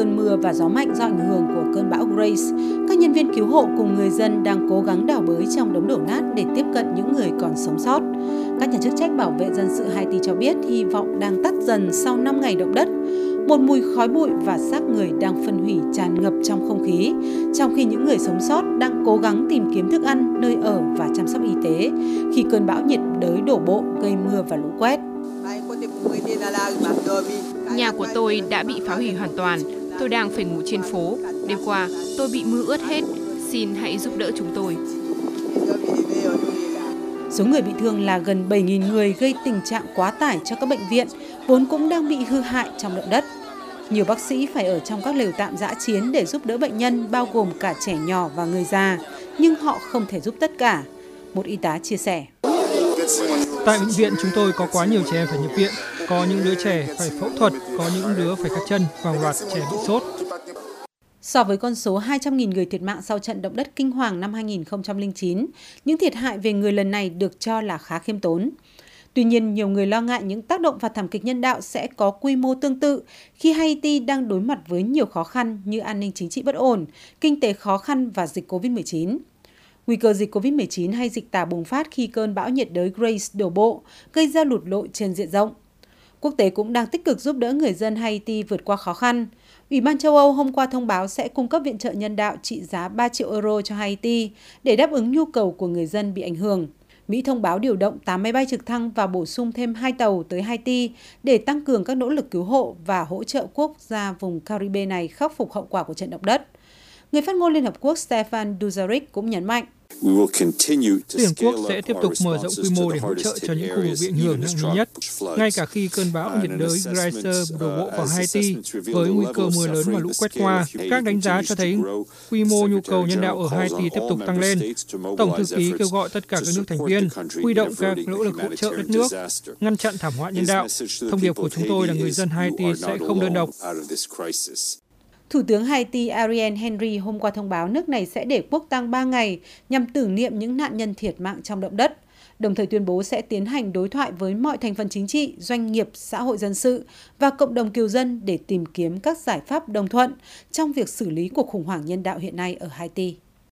cơn mưa và gió mạnh do ảnh hưởng của cơn bão Grace, các nhân viên cứu hộ cùng người dân đang cố gắng đào bới trong đống đổ nát để tiếp cận những người còn sống sót. Các nhà chức trách bảo vệ dân sự Haiti cho biết hy vọng đang tắt dần sau 5 ngày động đất. Một mùi khói bụi và xác người đang phân hủy tràn ngập trong không khí, trong khi những người sống sót đang cố gắng tìm kiếm thức ăn, nơi ở và chăm sóc y tế khi cơn bão nhiệt đới đổ bộ gây mưa và lũ quét. Nhà của tôi đã bị phá hủy hoàn toàn. Tôi đang phải ngủ trên phố. Đêm qua, tôi bị mưa ướt hết. Xin hãy giúp đỡ chúng tôi. Số người bị thương là gần 7.000 người gây tình trạng quá tải cho các bệnh viện, vốn cũng đang bị hư hại trong động đất. Nhiều bác sĩ phải ở trong các lều tạm giã chiến để giúp đỡ bệnh nhân, bao gồm cả trẻ nhỏ và người già, nhưng họ không thể giúp tất cả. Một y tá chia sẻ. Tại bệnh viện chúng tôi có quá nhiều trẻ em phải nhập viện, có những đứa trẻ phải phẫu thuật, có những đứa phải cắt chân và loạt trẻ bị sốt. So với con số 200.000 người thiệt mạng sau trận động đất kinh hoàng năm 2009, những thiệt hại về người lần này được cho là khá khiêm tốn. Tuy nhiên, nhiều người lo ngại những tác động và thảm kịch nhân đạo sẽ có quy mô tương tự khi Haiti đang đối mặt với nhiều khó khăn như an ninh chính trị bất ổn, kinh tế khó khăn và dịch COVID-19. Nguy cơ dịch COVID-19 hay dịch tả bùng phát khi cơn bão nhiệt đới Grace đổ bộ, gây ra lụt lội trên diện rộng. Quốc tế cũng đang tích cực giúp đỡ người dân Haiti vượt qua khó khăn. Ủy ban châu Âu hôm qua thông báo sẽ cung cấp viện trợ nhân đạo trị giá 3 triệu euro cho Haiti để đáp ứng nhu cầu của người dân bị ảnh hưởng. Mỹ thông báo điều động 8 máy bay trực thăng và bổ sung thêm 2 tàu tới Haiti để tăng cường các nỗ lực cứu hộ và hỗ trợ quốc gia vùng Caribe này khắc phục hậu quả của trận động đất. Người phát ngôn Liên Hợp Quốc Stefan Dujarric cũng nhấn mạnh. Liên Quốc sẽ tiếp tục mở rộng quy mô để hỗ trợ cho những khu vực bị ảnh hưởng nặng nề nhất, ngay cả khi cơn bão nhiệt đới Grace đổ bộ vào Haiti với nguy cơ mưa lớn và lũ quét qua. Các đánh giá cho thấy quy mô nhu cầu nhân đạo ở Haiti tiếp tục tăng lên. Tổng thư ký kêu gọi tất cả các nước thành viên huy động các nỗ lực hỗ trợ đất nước, ngăn chặn thảm họa nhân đạo. Thông điệp của chúng tôi là người dân Haiti sẽ không đơn độc. Thủ tướng Haiti Ariel Henry hôm qua thông báo nước này sẽ để quốc tang 3 ngày nhằm tưởng niệm những nạn nhân thiệt mạng trong động đất, đồng thời tuyên bố sẽ tiến hành đối thoại với mọi thành phần chính trị, doanh nghiệp, xã hội dân sự và cộng đồng kiều dân để tìm kiếm các giải pháp đồng thuận trong việc xử lý cuộc khủng hoảng nhân đạo hiện nay ở Haiti.